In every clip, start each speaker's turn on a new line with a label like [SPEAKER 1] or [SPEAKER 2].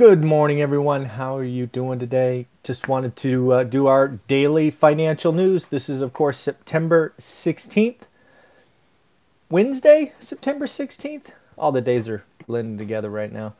[SPEAKER 1] Good morning, everyone. How are you doing today? Just wanted to uh, do our daily financial news. This is, of course, September 16th. Wednesday, September 16th. All the days are blending together right now.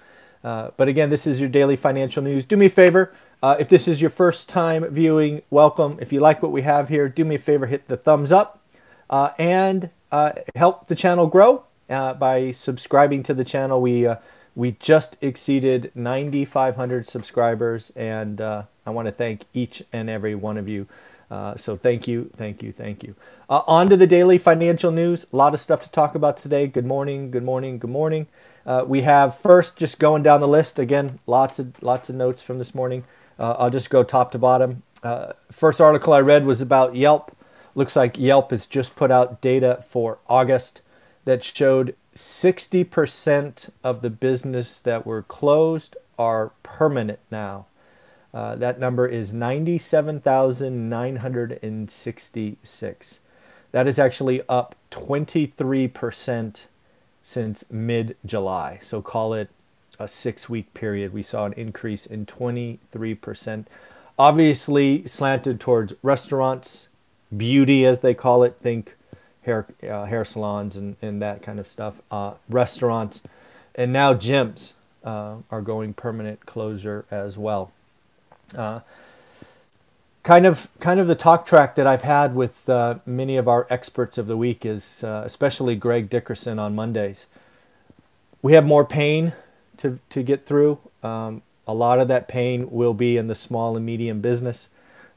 [SPEAKER 1] Uh, but again, this is your daily financial news. Do me a favor. Uh, if this is your first time viewing, welcome. If you like what we have here, do me a favor, hit the thumbs up uh, and uh, help the channel grow uh, by subscribing to the channel. We we just exceeded 9,500 subscribers, and uh, I want to thank each and every one of you. Uh, so thank you, thank you, thank you. Uh, on to the daily financial news. A lot of stuff to talk about today. Good morning, good morning, good morning. Uh, we have first just going down the list again. Lots of lots of notes from this morning. Uh, I'll just go top to bottom. Uh, first article I read was about Yelp. Looks like Yelp has just put out data for August that showed 60% of the business that were closed are permanent now. Uh, that number is 97,966. That is actually up 23% since mid July. So call it a six week period. We saw an increase in 23%. Obviously, slanted towards restaurants, beauty as they call it. Think hair uh, hair salons and, and that kind of stuff, uh, restaurants, and now gyms uh, are going permanent closure as well. Uh, kind of kind of the talk track that I've had with uh, many of our experts of the week is uh, especially Greg Dickerson on Mondays. We have more pain to to get through. Um, a lot of that pain will be in the small and medium business.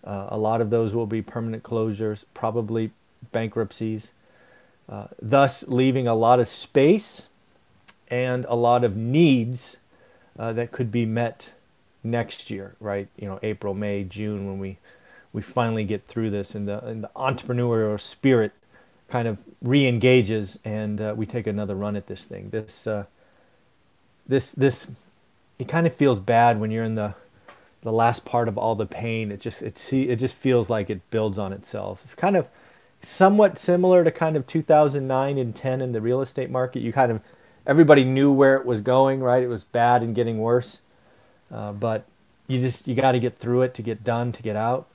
[SPEAKER 1] a lot of those will be permanent closures, probably bankruptcies, uh, thus leaving a lot of space and a lot of needs uh, that could be met next year, right? You know, April, May, June, when we we finally get through this, and the and the entrepreneurial spirit kind of re-engages, and uh, we take another run at this thing. This uh, this this it kind of feels bad when you're in the the last part of all the pain. It just it see it just feels like it builds on itself. It's kind of somewhat similar to kind of 2009 and 10 in the real estate market. You kind of everybody knew where it was going, right? It was bad and getting worse, uh, but you just you got to get through it to get done to get out.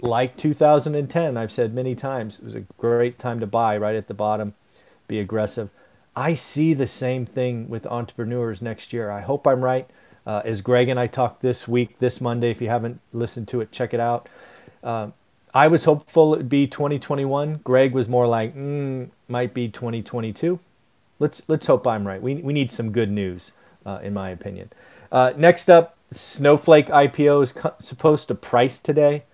[SPEAKER 1] Like 2010, I've said many times, it was a great time to buy right at the bottom, be aggressive. I see the same thing with entrepreneurs next year. I hope I'm right. Uh, as Greg and I talked this week, this Monday, if you haven't listened to it, check it out. Uh, I was hopeful it'd be 2021. Greg was more like, mm, might be 2022. Let's let's hope I'm right. We we need some good news, uh, in my opinion. Uh, next up, Snowflake IPO is co- supposed to price today.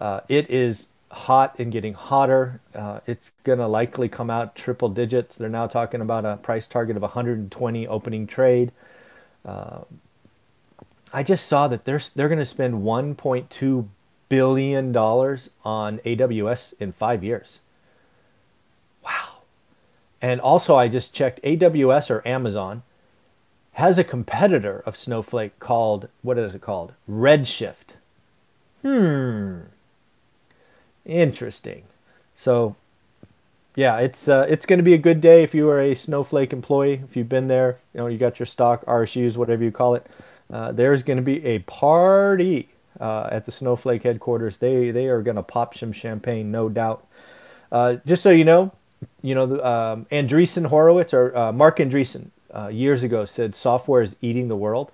[SPEAKER 1] Uh, it is hot and getting hotter. Uh, it's gonna likely come out triple digits. They're now talking about a price target of 120 opening trade. Uh, I just saw that they're they're gonna spend 1.2 billion dollars on AWS in five years. Wow. And also, I just checked AWS or Amazon has a competitor of Snowflake called, what is it called? Redshift. Hmm. Interesting. So, yeah, it's uh, it's going to be a good day if you are a Snowflake employee. If you've been there, you know you got your stock, RSUs, whatever you call it. Uh, there's going to be a party uh, at the Snowflake headquarters. They they are going to pop some champagne, no doubt. Uh, just so you know, you know um, Andreessen Horowitz or uh, Marc Andreessen uh, years ago said software is eating the world.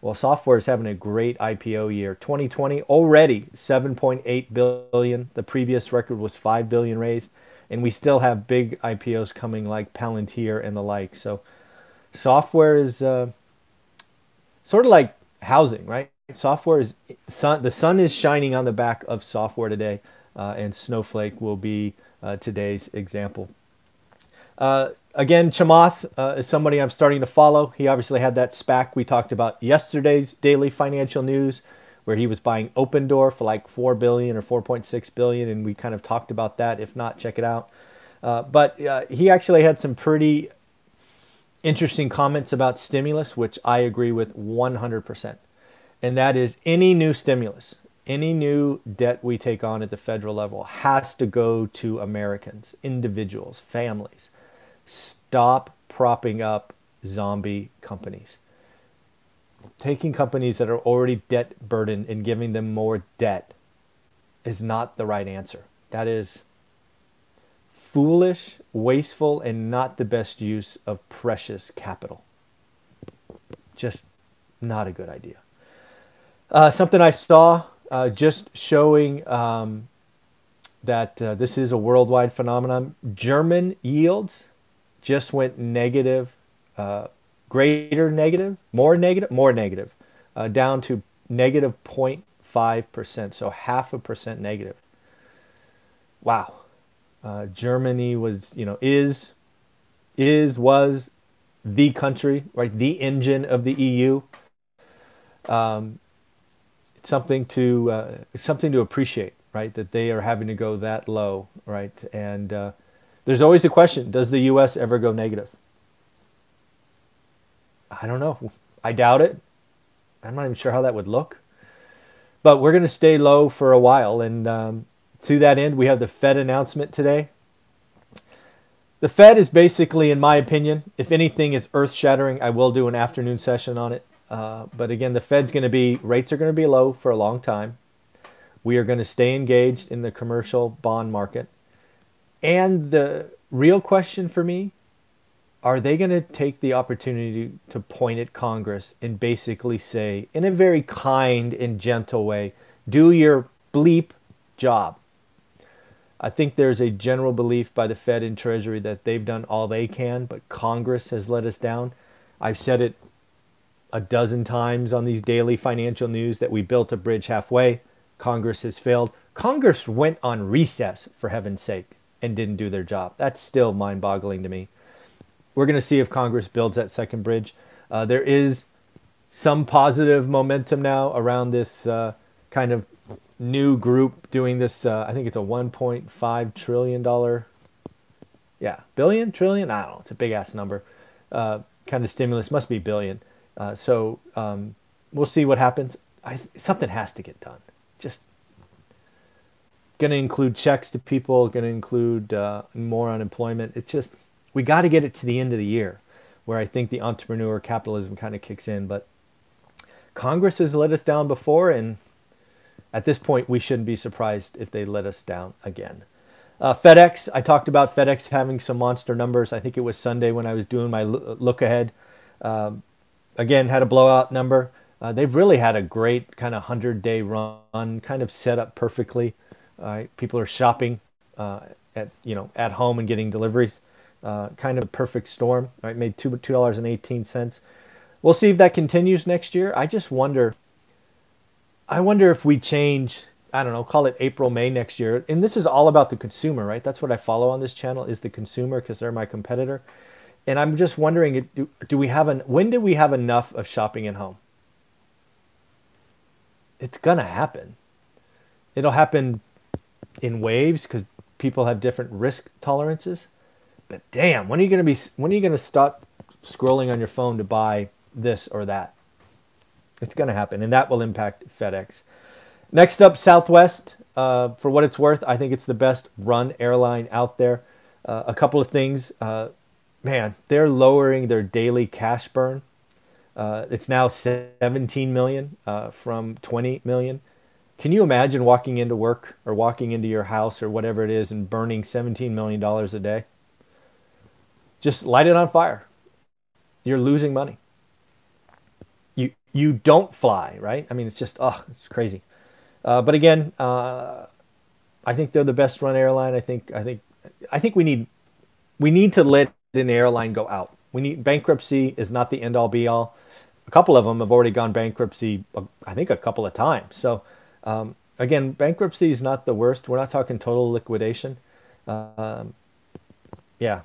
[SPEAKER 1] Well, software is having a great IPO year. 2020 already 7.8 billion. The previous record was 5 billion raised, and we still have big IPOs coming like Palantir and the like. So, software is uh, sort of like housing, right? Software is sun, the sun is shining on the back of software today, uh, and Snowflake will be uh, today's example. Uh, again, Chamath uh, is somebody I'm starting to follow. He obviously had that SPAC we talked about yesterday's daily financial news, where he was buying Opendoor for like four billion or 4.6 billion, and we kind of talked about that. If not, check it out. Uh, but uh, he actually had some pretty interesting comments about stimulus, which I agree with 100% and that is any new stimulus, any new debt we take on at the federal level has to go to Americans, individuals, families. Stop propping up zombie companies. taking companies that are already debt burdened and giving them more debt is not the right answer. That is foolish, wasteful, and not the best use of precious capital. Just not a good idea. Uh, something I saw uh, just showing um, that uh, this is a worldwide phenomenon. German yields just went negative, uh, greater negative, more negative, more negative, uh, down to negative 0.5%, so half a percent negative. Wow. Germany was, you know, is, is, was the country, right? The engine of the EU. Um, something to uh, something to appreciate, right? That they are having to go that low, right? And uh, there's always the question: Does the U.S. ever go negative? I don't know. I doubt it. I'm not even sure how that would look. But we're going to stay low for a while, and um, to that end, we have the Fed announcement today. The Fed is basically, in my opinion, if anything is earth shattering, I will do an afternoon session on it. Uh, but again, the Fed's going to be, rates are going to be low for a long time. We are going to stay engaged in the commercial bond market. And the real question for me are they going to take the opportunity to point at Congress and basically say, in a very kind and gentle way, do your bleep job? I think there's a general belief by the Fed and Treasury that they've done all they can, but Congress has let us down. I've said it a dozen times on these daily financial news that we built a bridge halfway. Congress has failed. Congress went on recess, for heaven's sake, and didn't do their job. That's still mind boggling to me. We're going to see if Congress builds that second bridge. Uh, there is some positive momentum now around this uh, kind of new group doing this. Uh, I think it's a 1.5 trillion dollar, yeah, billion, trillion. I don't know. It's a big ass number. Uh, kind of stimulus must be billion. Uh, so um, we'll see what happens. I, something has to get done. Just going to include checks to people. Going to include uh, more unemployment. It's just we got to get it to the end of the year, where I think the entrepreneur capitalism kind of kicks in. But Congress has let us down before, and at this point, we shouldn't be surprised if they let us down again. Uh, FedEx, I talked about FedEx having some monster numbers. I think it was Sunday when I was doing my look ahead. Um, again, had a blowout number. Uh, they've really had a great kind of 100 day run, kind of set up perfectly. Uh, people are shopping uh, at, you know, at home and getting deliveries. Uh, kind of a perfect storm. Right, made two two dollars and eighteen cents. We'll see if that continues next year. I just wonder I wonder if we change, I don't know, call it April, May next year. And this is all about the consumer, right? That's what I follow on this channel is the consumer because they're my competitor. And I'm just wondering, do, do we have an, when do we have enough of shopping at home? It's going to happen. It'll happen in waves because people have different risk tolerances. But damn, when are you going to be, when are you to stop scrolling on your phone to buy this or that? It's going to happen, and that will impact FedEx. Next up, Southwest. Uh, for what it's worth, I think it's the best run airline out there. Uh, a couple of things. Uh, man, they're lowering their daily cash burn. Uh, it's now 17 million uh, from 20 million. Can you imagine walking into work or walking into your house or whatever it is and burning 17 million dollars a day? Just light it on fire. You're losing money you you don't fly, right? I mean, it's just, oh, it's crazy. Uh, but again, uh, I think they're the best run airline. I think, I think, I think we need, we need to let an airline go out. We need bankruptcy is not the end all be all. A couple of them have already gone bankruptcy. Uh, I think a couple of times. So um, again, bankruptcy is not the worst. We're not talking total liquidation. Um, yeah.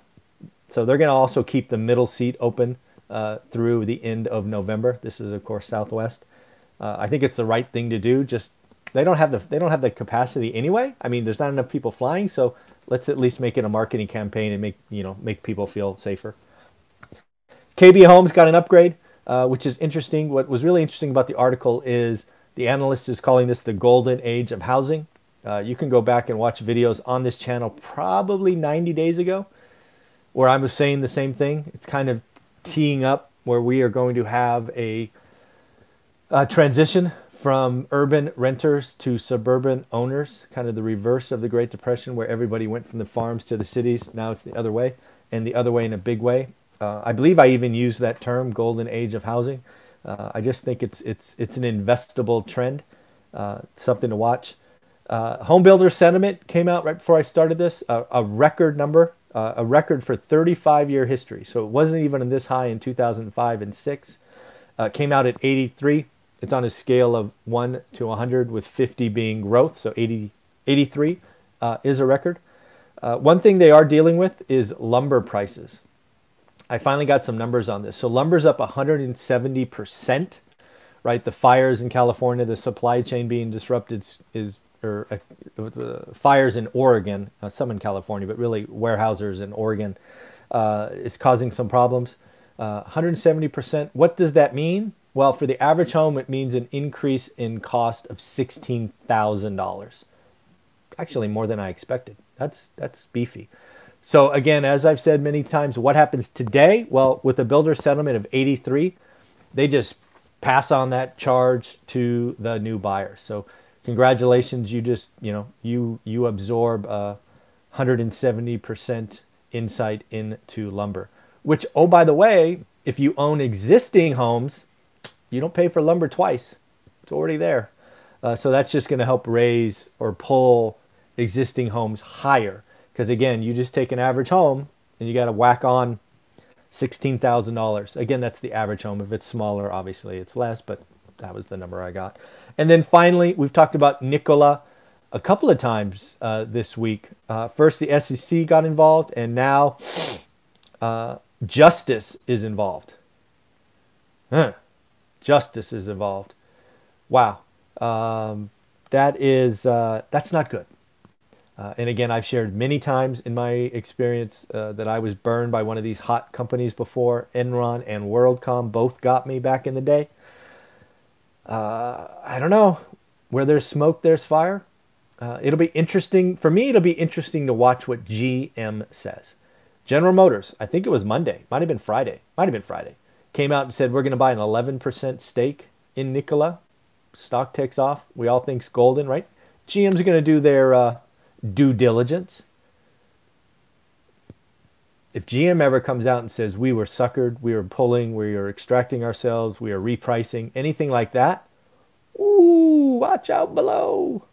[SPEAKER 1] So they're going to also keep the middle seat open uh, through the end of November. This is, of course, Southwest. Uh, I think it's the right thing to do. Just they don't have the they don't have the capacity anyway. I mean, there's not enough people flying, so let's at least make it a marketing campaign and make you know make people feel safer. KB Homes got an upgrade, uh, which is interesting. What was really interesting about the article is the analyst is calling this the golden age of housing. Uh, you can go back and watch videos on this channel probably 90 days ago where I was saying the same thing. It's kind of teeing up where we are going to have a uh, transition from urban renters to suburban owners, kind of the reverse of the Great Depression, where everybody went from the farms to the cities. Now it's the other way, and the other way in a big way. Uh, I believe I even used that term, "golden age of housing." Uh, I just think it's it's it's an investable trend, uh, something to watch. Uh, home builder sentiment came out right before I started this, a record number, uh, a record for 35 year history. So it wasn't even this high in 2005 and six. Uh, came out at 83. It's on a scale of 1 to 100, with 50 being growth. So 80, 83 uh, is a record. Uh, one thing they are dealing with is lumber prices. I finally got some numbers on this. So lumber's up 170%, right? The fires in California, the supply chain being disrupted is, or uh, uh, fires in Oregon, uh, some in California, but really warehouses in Oregon uh, is causing some problems. 170%. What does that mean? Well, for the average home, it means an increase in cost of $16,000. Actually, more than I expected. That's, that's beefy. So, again, as I've said many times, what happens today? Well, with a builder settlement of 83, they just pass on that charge to the new buyer. So, congratulations, you just, you know, you, you absorb a 170% insight into lumber. Which, oh, by the way, if you own existing homes, you don't pay for lumber twice. It's already there. Uh, so that's just going to help raise or pull existing homes higher. Because again, you just take an average home and you got to whack on $16,000. Again, that's the average home. If it's smaller, obviously it's less, but that was the number I got. And then finally, we've talked about Nikola a couple of times uh, this week. Uh, first, the SEC got involved, and now uh, justice is involved. Huh justice is involved. Wow, um, that is uh, that's not good. Uh, and again, I've shared many times in my experience uh, that I was burned by one of these hot companies before. Enron and WorldCom both got me back in the day. Uh, I don't know. Where there's smoke, there's fire. Uh, it'll be interesting for me. It'll be interesting to watch what GM says. General Motors. I think it was Monday. Might have been Friday. Might have been Friday came out and said we're going to buy an 11% stake in Nikola. Stock takes off. We all think's golden, right? GM's going to do their uh, due diligence. If GM ever comes out and says we were suckered, we were pulling, we are extracting ourselves, we are repricing, anything like that, ooh, watch out below.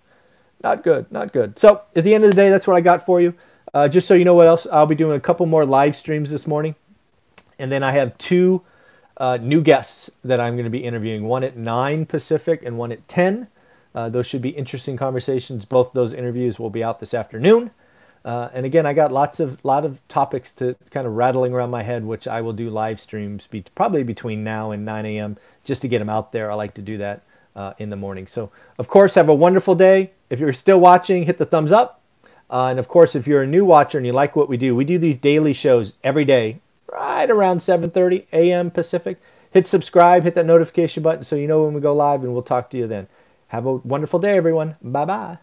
[SPEAKER 1] Not good, not good. So at the end of the day, that's what I got for you. Uh, just so you know what else, I'll be doing a couple more live streams this morning. And then I have two uh, new guests that I'm going to be interviewing one at 9 Pacific and one at 10. Uh, those should be interesting conversations. Both those interviews will be out this afternoon. Uh, and again, I got lots of lot of topics to kind of rattling around my head, which I will do live streams be, probably between now and 9 a.m. just to get them out there. I like to do that uh, in the morning. So, of course, have a wonderful day. If you're still watching, hit the thumbs up. Uh, and of course, if you're a new watcher and you like what we do, we do these daily shows every day right around 7:30 a.m. Pacific. Hit subscribe, hit that notification button so you know when we go live and we'll talk to you then. Have a wonderful day everyone. Bye-bye.